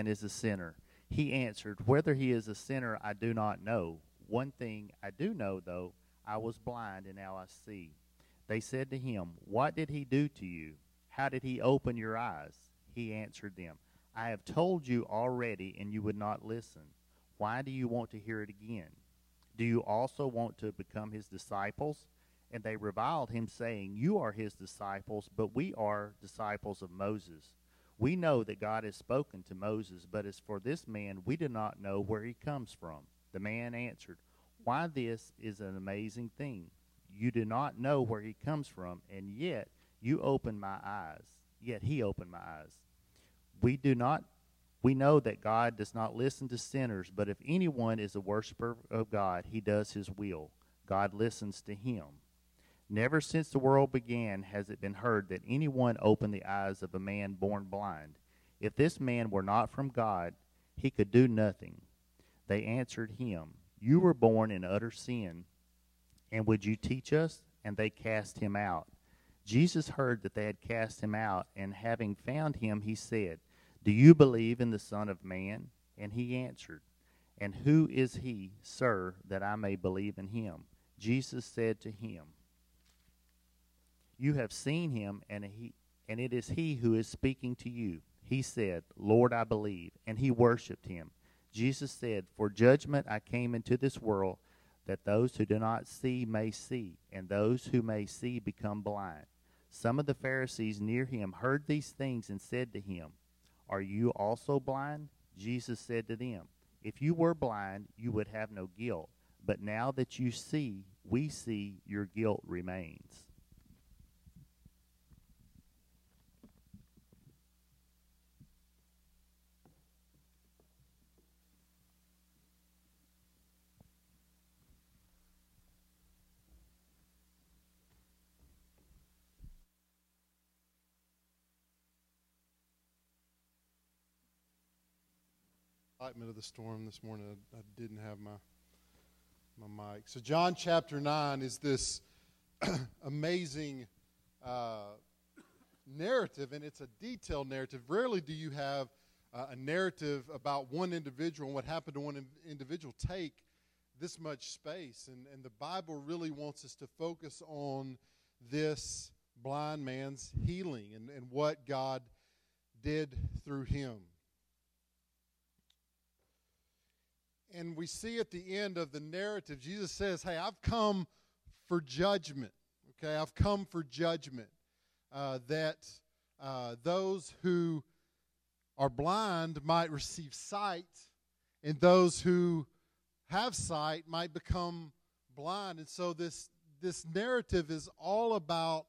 and is a sinner. He answered, Whether he is a sinner, I do not know. One thing I do know, though, I was blind, and now I see. They said to him, What did he do to you? How did he open your eyes? He answered them, I have told you already, and you would not listen. Why do you want to hear it again? Do you also want to become his disciples? And they reviled him, saying, You are his disciples, but we are disciples of Moses. We know that God has spoken to Moses, but as for this man, we do not know where he comes from. The man answered, Why, this is an amazing thing. You do not know where he comes from, and yet you open my eyes. Yet he opened my eyes. We do not we know that God does not listen to sinners, but if anyone is a worshiper of God, he does his will. God listens to him. Never since the world began has it been heard that anyone opened the eyes of a man born blind. If this man were not from God, he could do nothing. They answered him, You were born in utter sin, and would you teach us? And they cast him out. Jesus heard that they had cast him out, and having found him, he said, Do you believe in the Son of Man? And he answered, And who is he, sir, that I may believe in him? Jesus said to him, You have seen him, and he and it is he who is speaking to you. He said, Lord, I believe. And he worshipped him. Jesus said, For judgment I came into this world, that those who do not see may see, and those who may see become blind. Some of the Pharisees near him heard these things and said to him, Are you also blind? Jesus said to them, If you were blind, you would have no guilt. But now that you see, we see your guilt remains. Excitement of the storm this morning. I, I didn't have my my mic. So John chapter nine is this amazing uh, narrative, and it's a detailed narrative. Rarely do you have uh, a narrative about one individual and what happened to one in, individual take this much space. And, and the Bible really wants us to focus on this blind man's healing and, and what God did through him. And we see at the end of the narrative, Jesus says, Hey, I've come for judgment. Okay, I've come for judgment. Uh, that uh, those who are blind might receive sight, and those who have sight might become blind. And so this this narrative is all about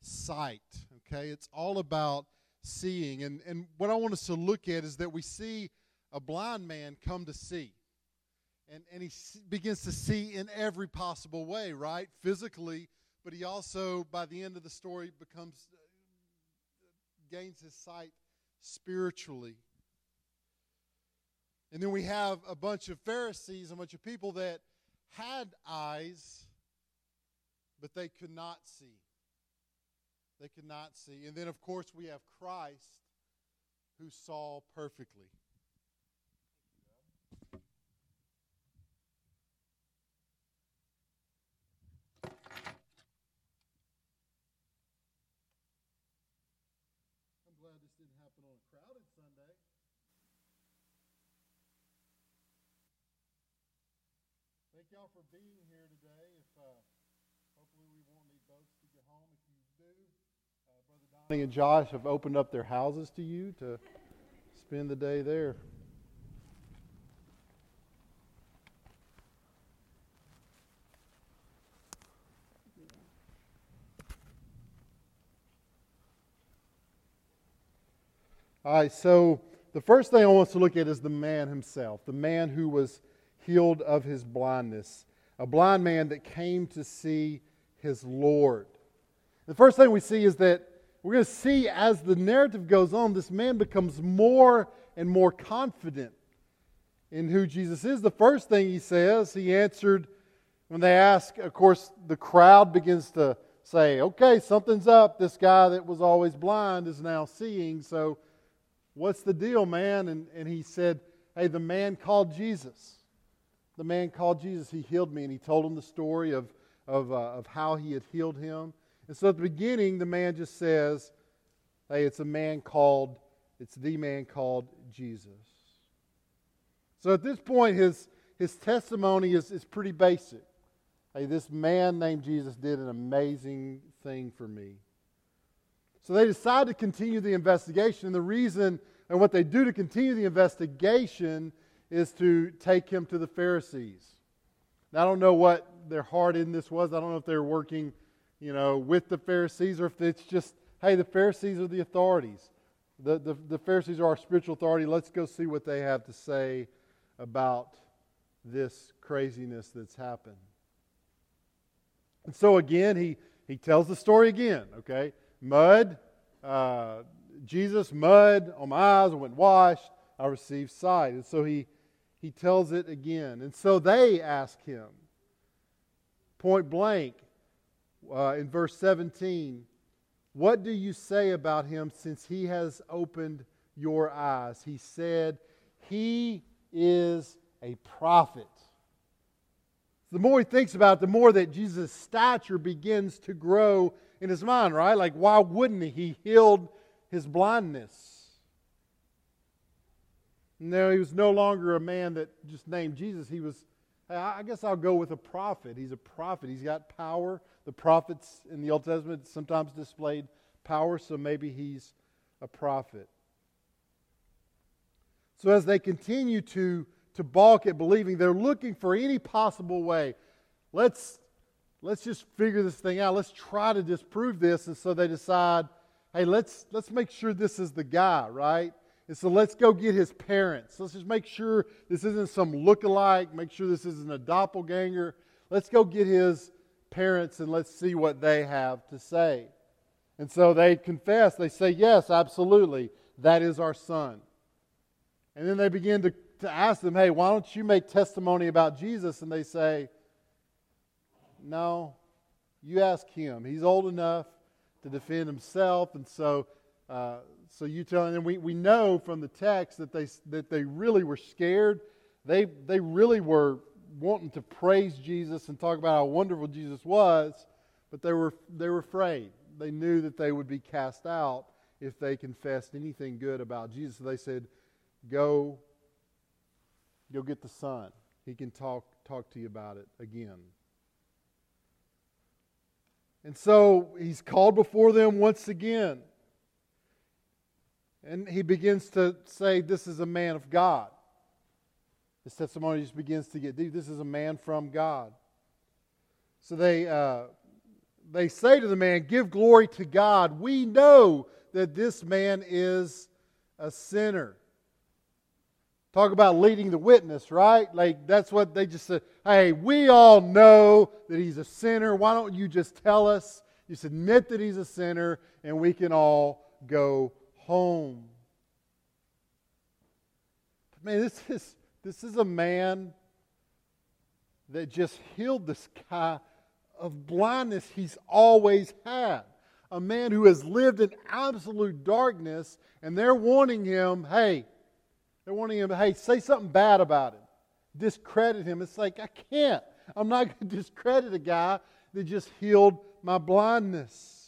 sight. Okay, it's all about seeing. And and what I want us to look at is that we see a blind man come to see and, and he begins to see in every possible way, right? Physically, but he also, by the end of the story, becomes uh, gains his sight spiritually. And then we have a bunch of Pharisees, a bunch of people that had eyes, but they could not see. They could not see. And then, of course, we have Christ who saw perfectly. Y'all for being here today. If uh, hopefully we won't need boats to get home. If you do, uh, Brother Donnie and Josh have opened up their houses to you to spend the day there. All right, so the first thing I want us to look at is the man himself, the man who was healed of his blindness, a blind man that came to see his Lord. The first thing we see is that we're going to see as the narrative goes on, this man becomes more and more confident in who Jesus is. The first thing he says, he answered when they ask, of course, the crowd begins to say, okay, something's up. This guy that was always blind is now seeing. So What's the deal, man? And, and he said, Hey, the man called Jesus. The man called Jesus. He healed me. And he told him the story of, of, uh, of how he had healed him. And so at the beginning, the man just says, Hey, it's a man called, it's the man called Jesus. So at this point, his, his testimony is, is pretty basic. Hey, this man named Jesus did an amazing thing for me. So they decide to continue the investigation. And the reason and what they do to continue the investigation is to take him to the Pharisees. Now, I don't know what their heart in this was. I don't know if they're working, you know, with the Pharisees or if it's just, hey, the Pharisees are the authorities. The, the, the Pharisees are our spiritual authority. Let's go see what they have to say about this craziness that's happened. And so again, he, he tells the story again, okay? Mud, uh, Jesus, mud on my eyes, I went washed, I received sight. And so he, he tells it again. And so they ask him, point blank, uh, in verse 17, What do you say about him since he has opened your eyes? He said, He is a prophet. The more he thinks about it, the more that Jesus' stature begins to grow in his mind, right? Like, why wouldn't he? He healed his blindness. No, he was no longer a man that just named Jesus. He was, I guess I'll go with a prophet. He's a prophet. He's got power. The prophets in the Old Testament sometimes displayed power, so maybe he's a prophet. So as they continue to, to balk at believing, they're looking for any possible way. Let's let's just figure this thing out. Let's try to disprove this. And so they decide, hey, let's, let's make sure this is the guy, right? And so let's go get his parents. Let's just make sure this isn't some look-alike. Make sure this isn't a doppelganger. Let's go get his parents and let's see what they have to say. And so they confess. They say, yes, absolutely. That is our son. And then they begin to, to ask them, hey, why don't you make testimony about Jesus? And they say, no, you ask him. He's old enough to defend himself, and so uh, so you tell. And we, we know from the text that they that they really were scared. They they really were wanting to praise Jesus and talk about how wonderful Jesus was, but they were they were afraid. They knew that they would be cast out if they confessed anything good about Jesus. So they said, "Go, go get the son. He can talk talk to you about it again." And so he's called before them once again. And he begins to say, This is a man of God. His testimony just begins to get deep. This is a man from God. So they, uh, they say to the man, Give glory to God. We know that this man is a sinner. Talk about leading the witness, right? Like, that's what they just said. Hey, we all know that he's a sinner. Why don't you just tell us? Just admit that he's a sinner, and we can all go home. Man, this is, this is a man that just healed this guy of blindness he's always had. A man who has lived in absolute darkness, and they're warning him, hey, they're wanting him, hey, say something bad about him, discredit him. It's like, I can't. I'm not going to discredit a guy that just healed my blindness.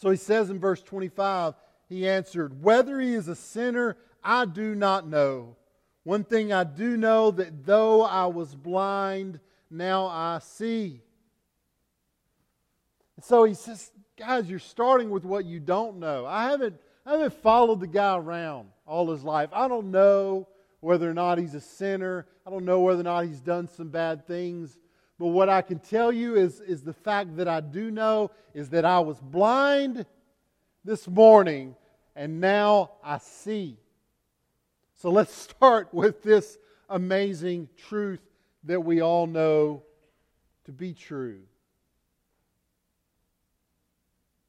So he says in verse 25, he answered, Whether he is a sinner, I do not know. One thing I do know that though I was blind, now I see. So he says, Guys, you're starting with what you don't know. I haven't I haven't followed the guy around all his life. I don't know whether or not he's a sinner. I don't know whether or not he's done some bad things. But what I can tell you is, is the fact that I do know is that I was blind this morning and now I see. So let's start with this amazing truth that we all know to be true.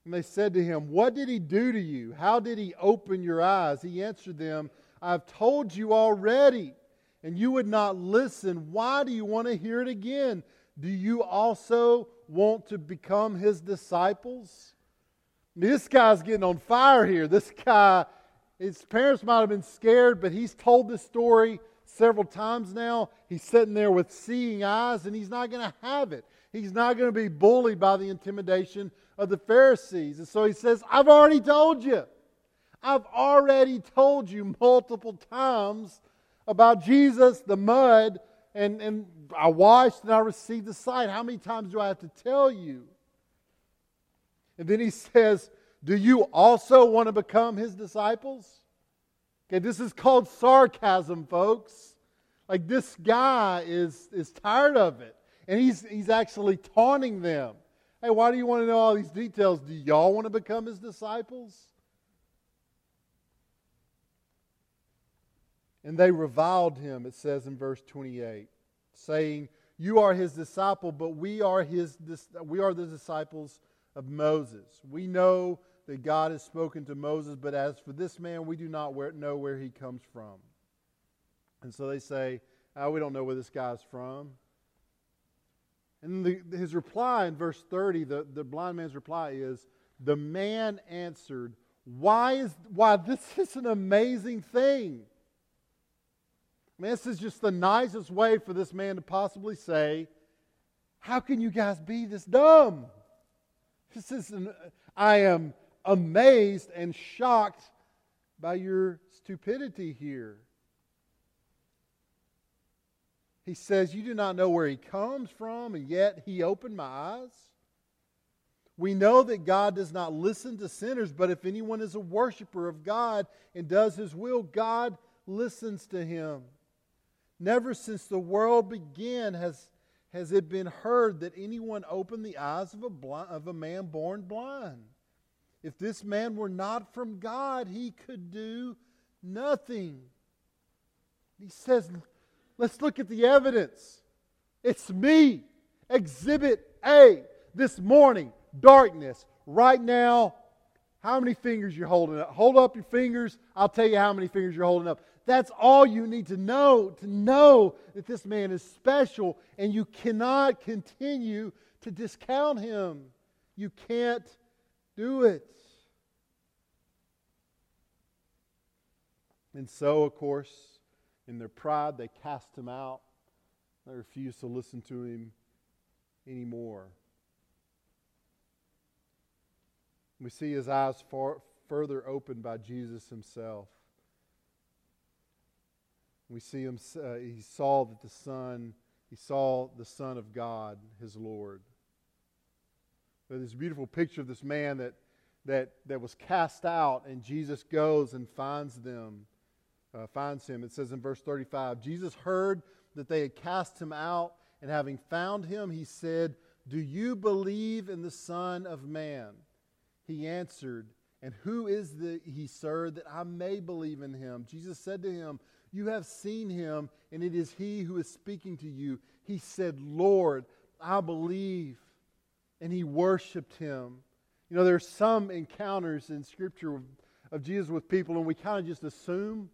And they said to him, What did he do to you? How did he open your eyes? He answered them, I've told you already, and you would not listen. Why do you want to hear it again? Do you also want to become his disciples? This guy's getting on fire here. This guy, his parents might have been scared, but he's told this story several times now. He's sitting there with seeing eyes, and he's not going to have it. He's not going to be bullied by the intimidation of the Pharisees. And so he says, I've already told you. I've already told you multiple times about Jesus, the mud, and, and I washed and I received the sight. How many times do I have to tell you? And then he says, Do you also want to become his disciples? Okay, this is called sarcasm, folks. Like this guy is, is tired of it. And he's, he's actually taunting them. Hey, why do you want to know all these details? Do y'all want to become his disciples? And they reviled him, it says in verse 28, saying, You are his disciple, but we are, his, we are the disciples of Moses. We know that God has spoken to Moses, but as for this man, we do not know where he comes from. And so they say, oh, We don't know where this guy's from. And the, his reply in verse 30, the, the blind man's reply is, The man answered, Why is why this is an amazing thing. I mean, this is just the nicest way for this man to possibly say, How can you guys be this dumb? This is an, I am amazed and shocked by your stupidity here. He says, You do not know where he comes from, and yet he opened my eyes. We know that God does not listen to sinners, but if anyone is a worshiper of God and does his will, God listens to him. Never since the world began has, has it been heard that anyone opened the eyes of a, blind, of a man born blind. If this man were not from God, he could do nothing. He says, Let's look at the evidence. It's me, Exhibit A, this morning, darkness. Right now, how many fingers you're holding up? Hold up your fingers. I'll tell you how many fingers you're holding up. That's all you need to know to know that this man is special, and you cannot continue to discount him. You can't do it. And so, of course, in their pride, they cast him out. They refused to listen to him anymore. We see his eyes far, further opened by Jesus himself. We see him, uh, he saw that the Son, he saw the Son of God, his Lord. But this beautiful picture of this man that, that, that was cast out, and Jesus goes and finds them, uh, finds him. It says in verse 35 Jesus heard that they had cast him out, and having found him, he said, Do you believe in the Son of Man? He answered, And who is the, he, sir, that I may believe in him? Jesus said to him, you have seen him, and it is he who is speaking to you. He said, Lord, I believe. And he worshiped him. You know, there are some encounters in Scripture of, Jesus with people, and we kind of just assume,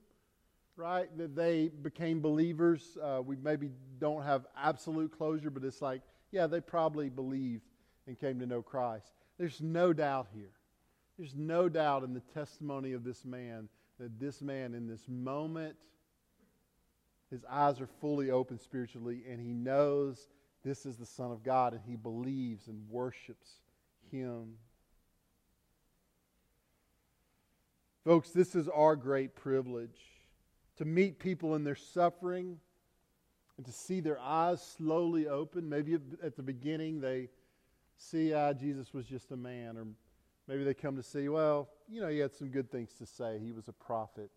right, that they became believers. Uh, we maybe don't have absolute closure, but it's like, yeah, they probably believed and came to know Christ. There's no doubt here. There's no doubt in the testimony of this man that this man, in this moment, his eyes are fully open spiritually, and he knows this is the Son of God, and he believes and worships him. Folks, this is our great privilege to meet people in their suffering and to see their eyes slowly open. Maybe at the beginning they see, ah, Jesus was just a man, or maybe they come to see, well, you know, he had some good things to say. He was a prophet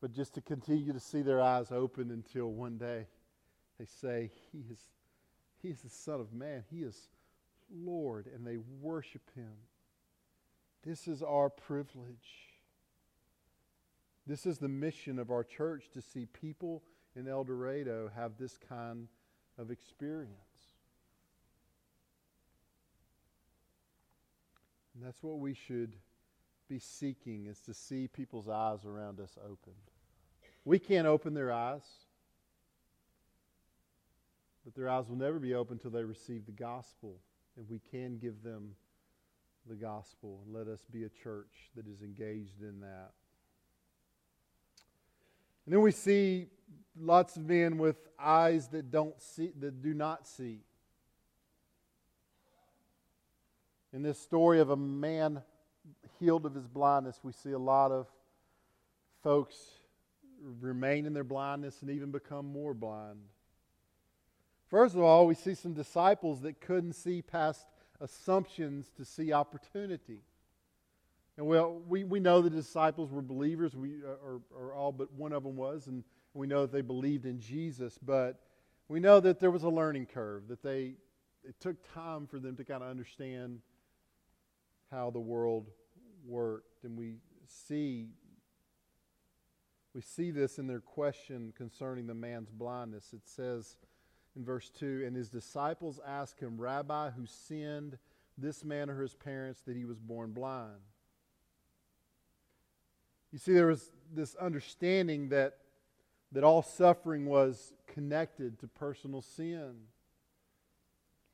but just to continue to see their eyes open until one day they say, He is, he is the Son of Man. He is Lord, and they worship Him. This is our privilege. This is the mission of our church to see people in El Dorado have this kind of experience. And that's what we should be seeking is to see people's eyes around us opened. We can't open their eyes, but their eyes will never be open until they receive the gospel, and we can give them the gospel. And let us be a church that is engaged in that. And then we see lots of men with eyes that don't see that do not see. In this story of a man healed of his blindness, we see a lot of folks remain in their blindness and even become more blind. First of all, we see some disciples that couldn't see past assumptions to see opportunity. And well, we, we know the disciples were believers, we, uh, or, or all but one of them was, and we know that they believed in Jesus, but we know that there was a learning curve, that they, it took time for them to kind of understand how the world worked. And we see we see this in their question concerning the man's blindness. It says in verse 2 And his disciples asked him, Rabbi, who sinned, this man or his parents, that he was born blind? You see, there was this understanding that, that all suffering was connected to personal sin.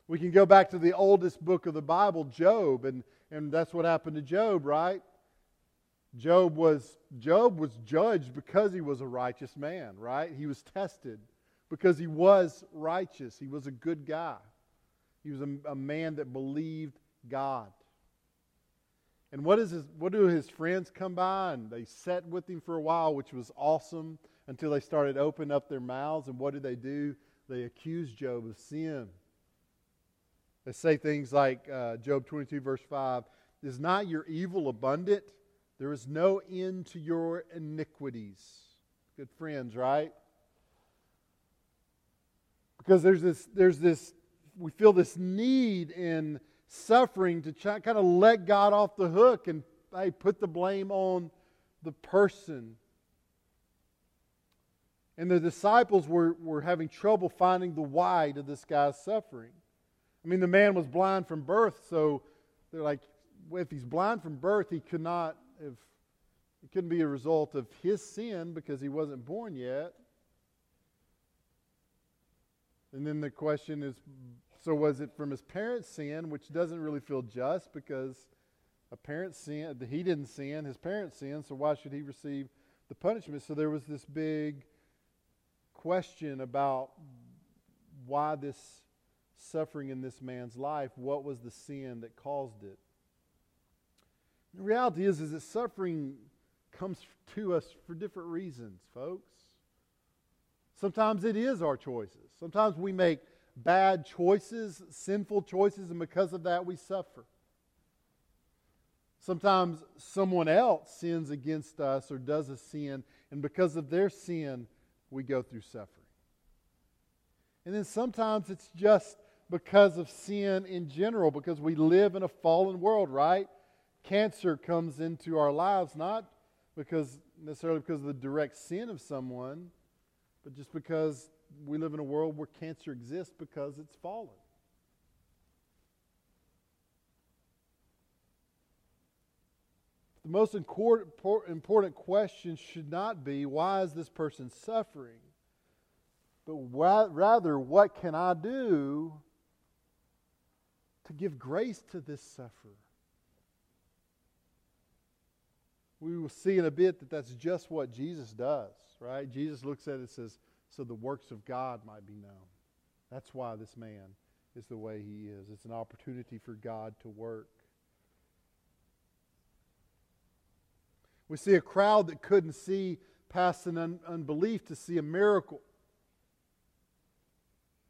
We can go back to the oldest book of the Bible, Job, and, and that's what happened to Job, right? Job was Job was judged because he was a righteous man, right? He was tested because he was righteous. He was a good guy. He was a, a man that believed God. And what is his, what do his friends come by and they sat with him for a while, which was awesome until they started opening up their mouths. And what did they do? They accused Job of sin. They say things like uh, Job 22, verse 5 Is not your evil abundant? There is no end to your iniquities. Good friends, right? Because there's this, there's this, we feel this need in suffering to kind of let God off the hook and hey, put the blame on the person. And the disciples were, were having trouble finding the why to this guy's suffering. I mean, the man was blind from birth, so they're like, if he's blind from birth, he could not have, it couldn't be a result of his sin because he wasn't born yet. And then the question is so was it from his parents' sin, which doesn't really feel just because a parent's sin, he didn't sin, his parents sinned, so why should he receive the punishment? So there was this big question about why this suffering in this man's life, what was the sin that caused it? The reality is, is that suffering comes to us for different reasons, folks. Sometimes it is our choices. Sometimes we make bad choices, sinful choices, and because of that we suffer. Sometimes someone else sins against us or does a sin, and because of their sin, we go through suffering. And then sometimes it's just because of sin in general, because we live in a fallen world, right? cancer comes into our lives not because necessarily because of the direct sin of someone, but just because we live in a world where cancer exists because it's fallen. The most important question should not be why is this person suffering, but rather what can I do give grace to this sufferer? we will see in a bit that that's just what Jesus does, right? Jesus looks at it and says, so the works of God might be known. That's why this man is the way he is. It's an opportunity for God to work. We see a crowd that couldn't see past an un- unbelief to see a miracle.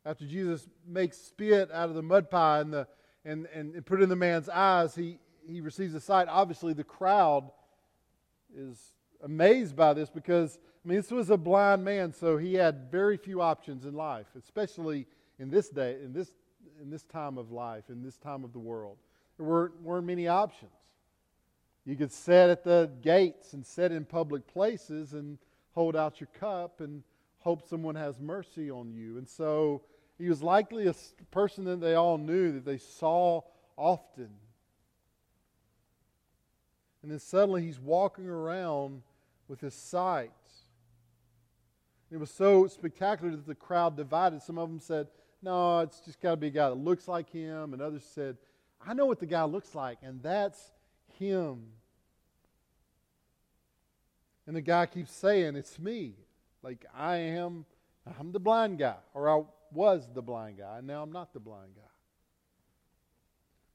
After Jesus makes spit out of the mud pie and, the, and, and, put in the man's eyes, he, he receives a sight. Obviously, the crowd is amazed by this because, I mean, this was a blind man, so he had very few options in life, especially in this day, in this, in this time of life, in this time of the world. There weren't, weren't many options. You could sit at the gates and sit in public places and hold out your cup and hope someone has mercy on you. And so he was likely a person that they all knew, that they saw often. And then suddenly he's walking around with his sight. It was so spectacular that the crowd divided. Some of them said, No, it's just got to be a guy that looks like him. And others said, I know what the guy looks like, and that's him. And the guy keeps saying, It's me. Like, I am, I'm the blind guy, or I was the blind guy, and now I'm not the blind guy.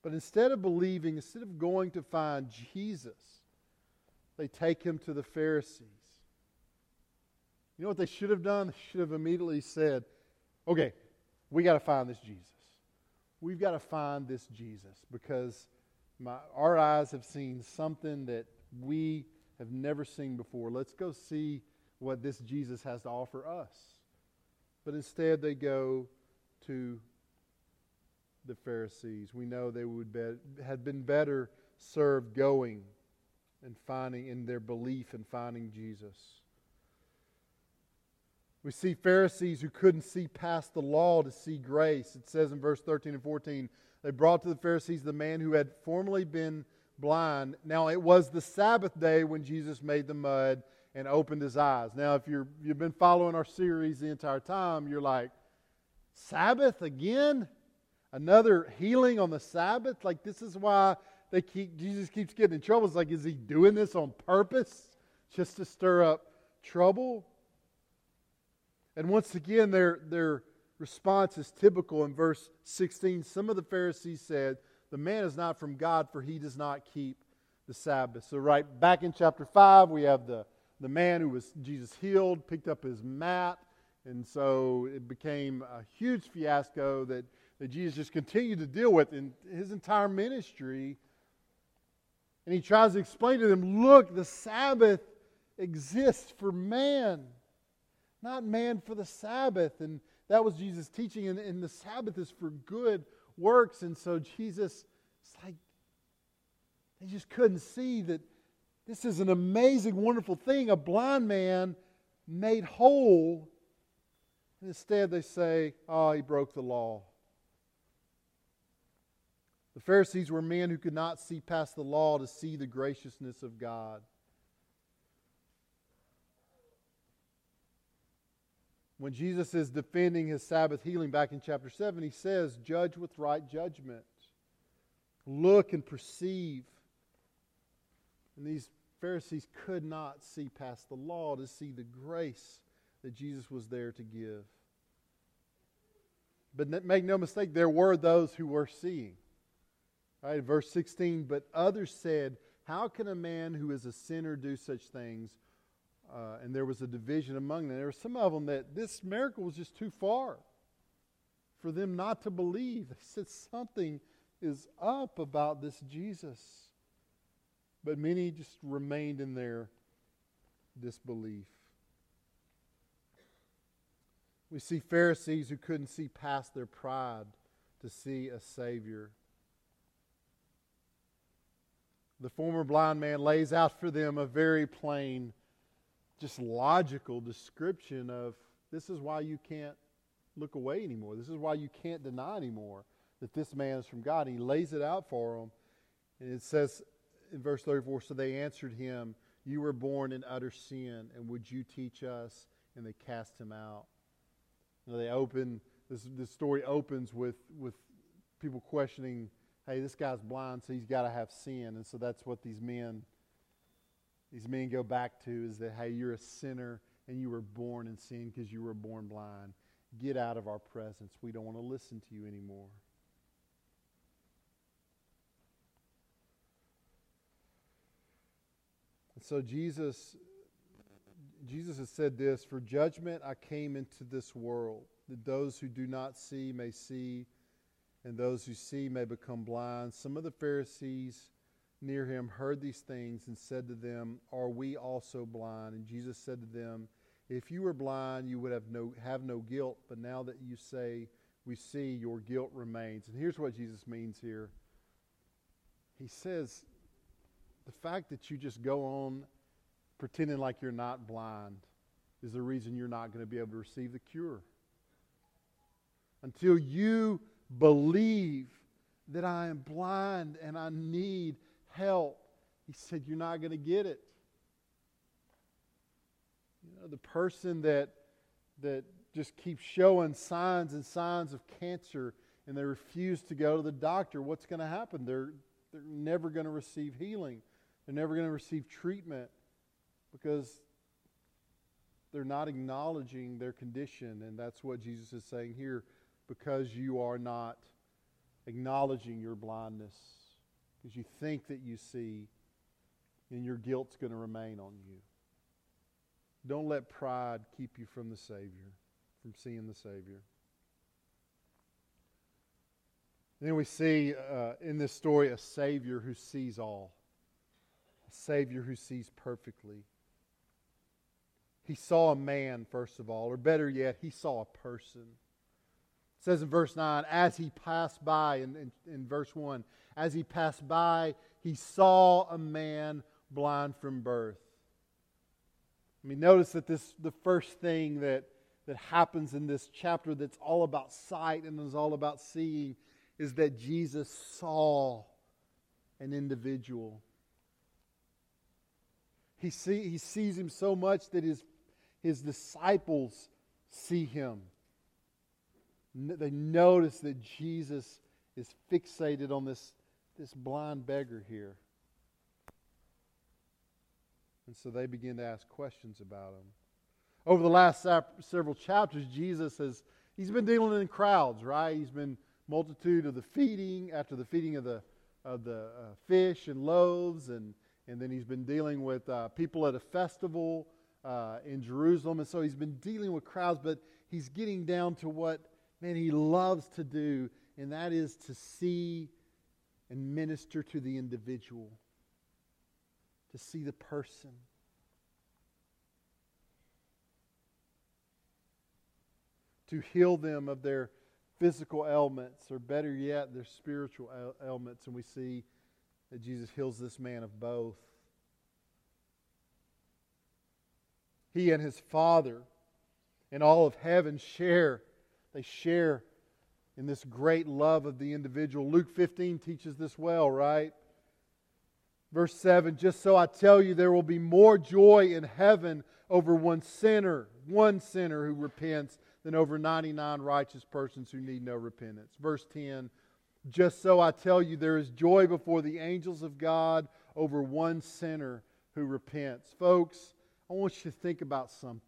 But instead of believing, instead of going to find Jesus, they take him to the Pharisees. You know what they should have done? They should have immediately said, Okay, we got to find this Jesus. We've got to find this Jesus because my, our eyes have seen something that we have never seen before. Let's go see what this Jesus has to offer us. But instead, they go to the Pharisees. We know they would be, had been better served going and finding in their belief in finding Jesus. We see Pharisees who couldn't see past the law to see grace. It says in verse 13 and 14, they brought to the Pharisees the man who had formerly been blind. Now it was the Sabbath day when Jesus made the mud and opened his eyes. Now, if you're, you've been following our series the entire time, you're like, Sabbath again? Another healing on the Sabbath? Like, this is why they keep, Jesus keeps getting in trouble. It's like, is he doing this on purpose just to stir up trouble? And once again, their, their response is typical in verse 16. Some of the Pharisees said, The man is not from God, for he does not keep the Sabbath. So, right back in chapter 5, we have the, the man who was Jesus healed, picked up his mat, and so it became a huge fiasco that, that Jesus just continued to deal with in his entire ministry. And he tries to explain to them look, the Sabbath exists for man not man for the Sabbath. And that was Jesus' teaching. And, and the Sabbath is for good works. And so Jesus, it's like, they just couldn't see that this is an amazing, wonderful thing. A blind man made whole. And instead, they say, oh, he broke the law. The Pharisees were men who could not see past the law to see the graciousness of God. When Jesus is defending his Sabbath healing back in chapter 7, he says, Judge with right judgment. Look and perceive. And these Pharisees could not see past the law to see the grace that Jesus was there to give. But make no mistake, there were those who were seeing. Right, verse 16, but others said, How can a man who is a sinner do such things? Uh, and there was a division among them. There were some of them that this miracle was just too far for them not to believe. They said something is up about this Jesus. But many just remained in their disbelief. We see Pharisees who couldn't see past their pride to see a Savior. The former blind man lays out for them a very plain just logical description of this is why you can't look away anymore. This is why you can't deny anymore that this man is from God. And he lays it out for them. And it says in verse 34 So they answered him, You were born in utter sin, and would you teach us? And they cast him out. Know, they open, this, this story opens with, with people questioning, Hey, this guy's blind, so he's got to have sin. And so that's what these men these men go back to is that, hey, you're a sinner and you were born in sin because you were born blind. Get out of our presence. We don't want to listen to you anymore. So Jesus Jesus has said this, for judgment I came into this world, that those who do not see may see, and those who see may become blind. Some of the Pharisees near him heard these things and said to them, Are we also blind? And Jesus said to them, If you were blind, you would have no, have no guilt, but now that you say, We see, your guilt remains. And here's what Jesus means here He says, The fact that you just go on pretending like you're not blind is the reason you're not going to be able to receive the cure. Until you believe that I am blind and I need help. He said, You're not going to get it. You know, the person that, that just keeps showing signs and signs of cancer and they refuse to go to the doctor, what's going to happen? They're, they're never going to receive healing. They're never going to receive treatment because they're not acknowledging their condition. And that's what Jesus is saying here because you are not acknowledging your blindness, because you think that you see, and your guilt's going to remain on you. Don't let pride keep you from the Savior, from seeing the Savior. Then we see uh, in this story a Savior who sees all, a Savior who sees perfectly. He saw a man, first of all, or better yet, he saw a person. It says in verse 9, as he passed by, in, in, in verse 1, as he passed by, he saw a man blind from birth. I mean, notice that this the first thing that, that happens in this chapter that's all about sight and is all about seeing is that Jesus saw an individual. He, see, he sees him so much that his, his disciples see him. They notice that Jesus is fixated on this, this blind beggar here. And so they begin to ask questions about him. Over the last several chapters, Jesus has he's been dealing in crowds, right? He's been multitude of the feeding, after the feeding of the, of the uh, fish and loaves, and, and then he's been dealing with uh, people at a festival uh, in Jerusalem. And so he's been dealing with crowds, but he's getting down to what, man, he loves to do, and that is to see and minister to the individual, to see the person. To heal them of their physical ailments, or better yet, their spiritual ailments. And we see that Jesus heals this man of both. He and his Father and all of heaven share, they share in this great love of the individual. Luke 15 teaches this well, right? Verse 7 Just so I tell you, there will be more joy in heaven over one sinner, one sinner who repents, than over 99 righteous persons who need no repentance. Verse 10 Just so I tell you, there is joy before the angels of God over one sinner who repents. Folks, I want you to think about something.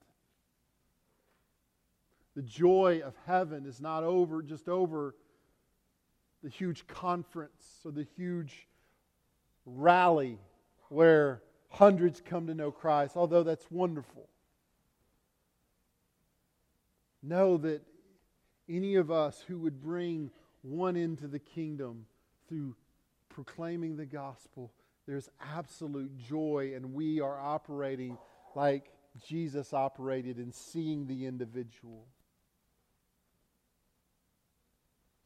The joy of heaven is not over just over the huge conference or the huge rally where hundreds come to know Christ, although that's wonderful know that any of us who would bring one into the kingdom through proclaiming the gospel, there's absolute joy, and we are operating like Jesus operated in seeing the individual.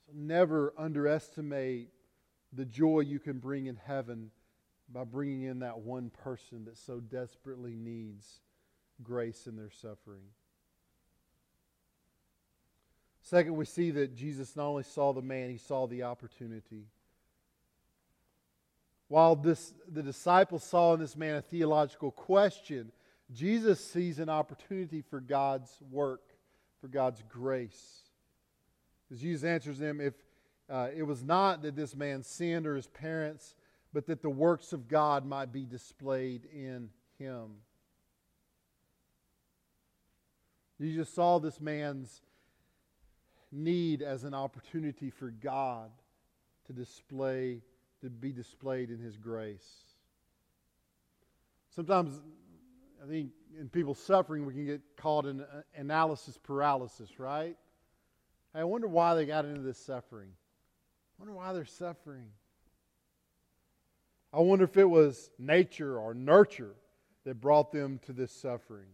So never underestimate the joy you can bring in heaven by bringing in that one person that so desperately needs grace in their suffering. Second, we see that Jesus not only saw the man, he saw the opportunity. While this, the disciples saw in this man a theological question, Jesus sees an opportunity for God's work, for God's grace. As Jesus answers them, if uh, it was not that this man sinned or his parents, but that the works of God might be displayed in him. Jesus saw this man's need as an opportunity for God to display, to be displayed in His grace. Sometimes, I think in people suffering, we can get caught in uh, analysis paralysis, right? Hey, I wonder why they got into this suffering. I wonder why they're suffering. I wonder if it was nature or nurture that brought them to this suffering.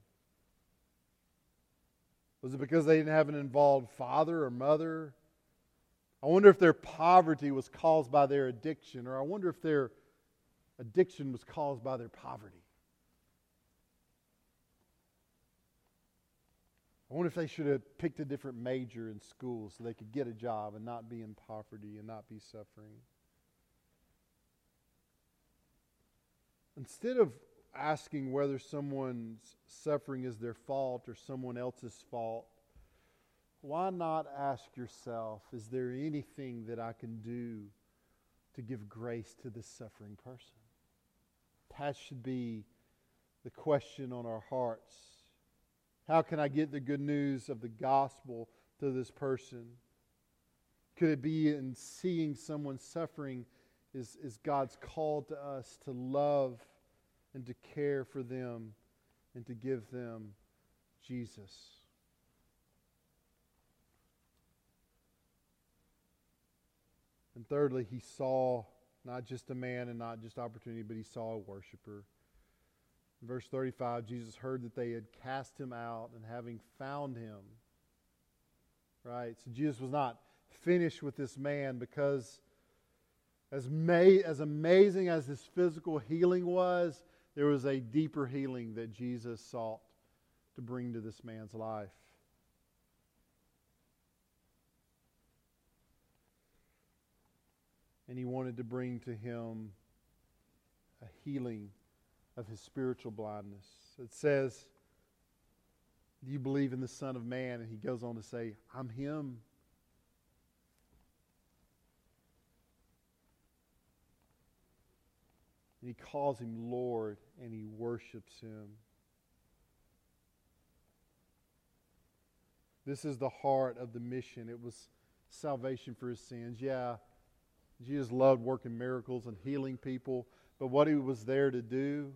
Was it because they didn't have an involved father or mother? I wonder if their poverty was caused by their addiction, or I wonder if their addiction was caused by their poverty. I wonder if they should have picked a different major in school so they could get a job and not be in poverty and not be suffering. Instead of asking whether someone's suffering is their fault or someone else's fault, why not ask yourself, is there anything that I can do to give grace to this suffering person? That should be the question on our hearts. How can I get the good news of the gospel to this person? Could it be in seeing someone suffering is, is God's call to us to love and to care for them and to give them Jesus? And thirdly, he saw not just a man and not just opportunity, but he saw a worshiper. In verse 35, Jesus heard that they had cast him out, and having found him, right? So Jesus was not finished with this man because as, may, as amazing as his physical healing was, there was a deeper healing that Jesus sought to bring to this man's life. and he wanted to bring to him a healing of his spiritual blindness. It says, Do you believe in the Son of Man? And he goes on to say, I'm him. He calls him Lord and he worships him. This is the heart of the mission. It was salvation for his sins. Yeah, Jesus loved working miracles and healing people, but what he was there to do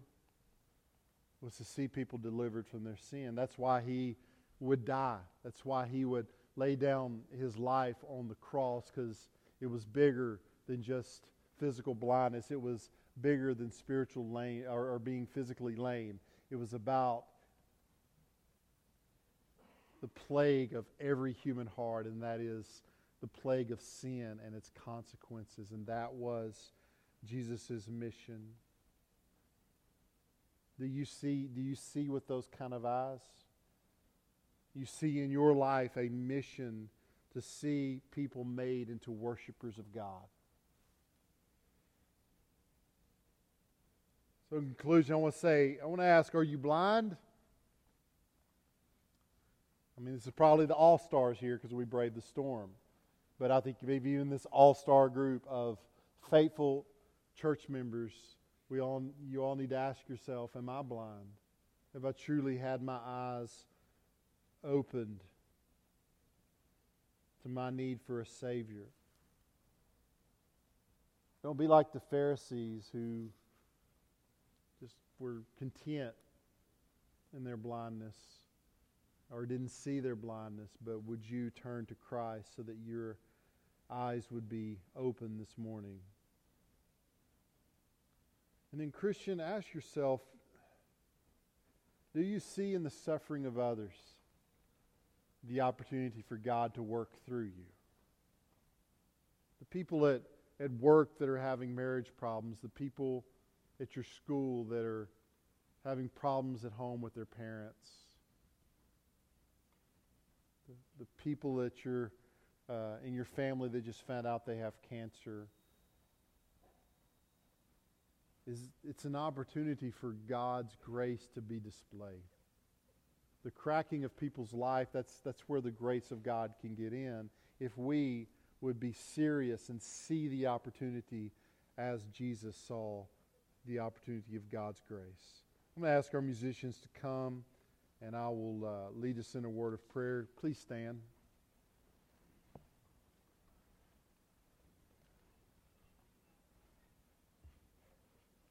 was to see people delivered from their sin. That's why he would die. That's why he would lay down his life on the cross because it was bigger than just physical blindness. It was bigger than spiritual lame or, or being physically lame. It was about the plague of every human heart, and that is the plague of sin and its consequences, and that was Jesus' mission. Do you see, do you see with those kind of eyes? You see in your life a mission to see people made into worshipers of God. So, in conclusion, I want to say, I want to ask, are you blind? I mean, this is probably the all stars here because we braved the storm but I think maybe even this all star group of faithful church members, we all, you all need to ask yourself Am I blind? Have I truly had my eyes opened to my need for a Savior? Don't be like the Pharisees who were content in their blindness or didn't see their blindness, but would you turn to Christ so that your eyes would be open this morning? And then, Christian, ask yourself do you see in the suffering of others the opportunity for God to work through you? The people at, at work that are having marriage problems, the people at your school that are having problems at home with their parents, the, the people that you're uh, in your family that just found out they have cancer. Is it's an opportunity for God's grace to be displayed. The cracking of people's life, that's, that's where the grace of God can get in if we would be serious and see the opportunity as Jesus saw the opportunity of God's grace. I'm going to ask our musicians to come and I will uh, lead us in a word of prayer. Please stand.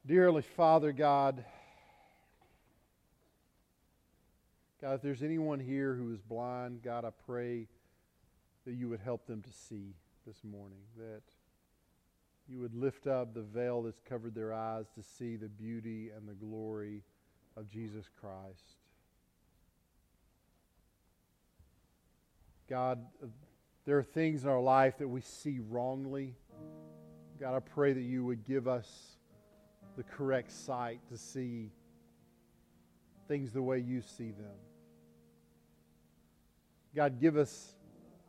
Dearly Father God, God, if there's anyone here who is blind, God, I pray that you would help them to see this morning, that you would lift up the veil that's covered their eyes to see the beauty and the glory of Jesus Christ. God, uh, there are things in our life that we see wrongly. God, I pray that you would give us the correct sight to see things the way you see them. God, give us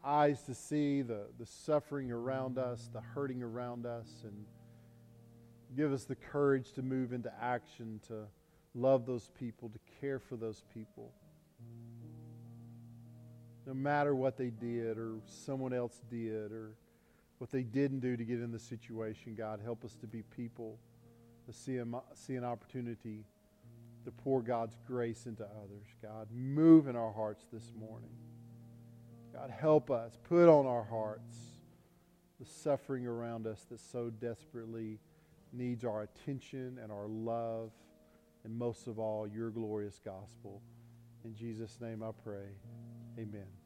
eyes to see the, the suffering around us, the hurting around us, and give us the courage to move into action to love those people, to care for those people. no matter what they did or someone else did or what they didn't do to get in the situation, God, help us to be people to see, a, see an opportunity to pour God's grace into others. God, move in our hearts this morning. God, help us. Put on our hearts the suffering around us that so desperately needs our attention and our love, and most of all, your glorious gospel. In Jesus' name I pray. Amen.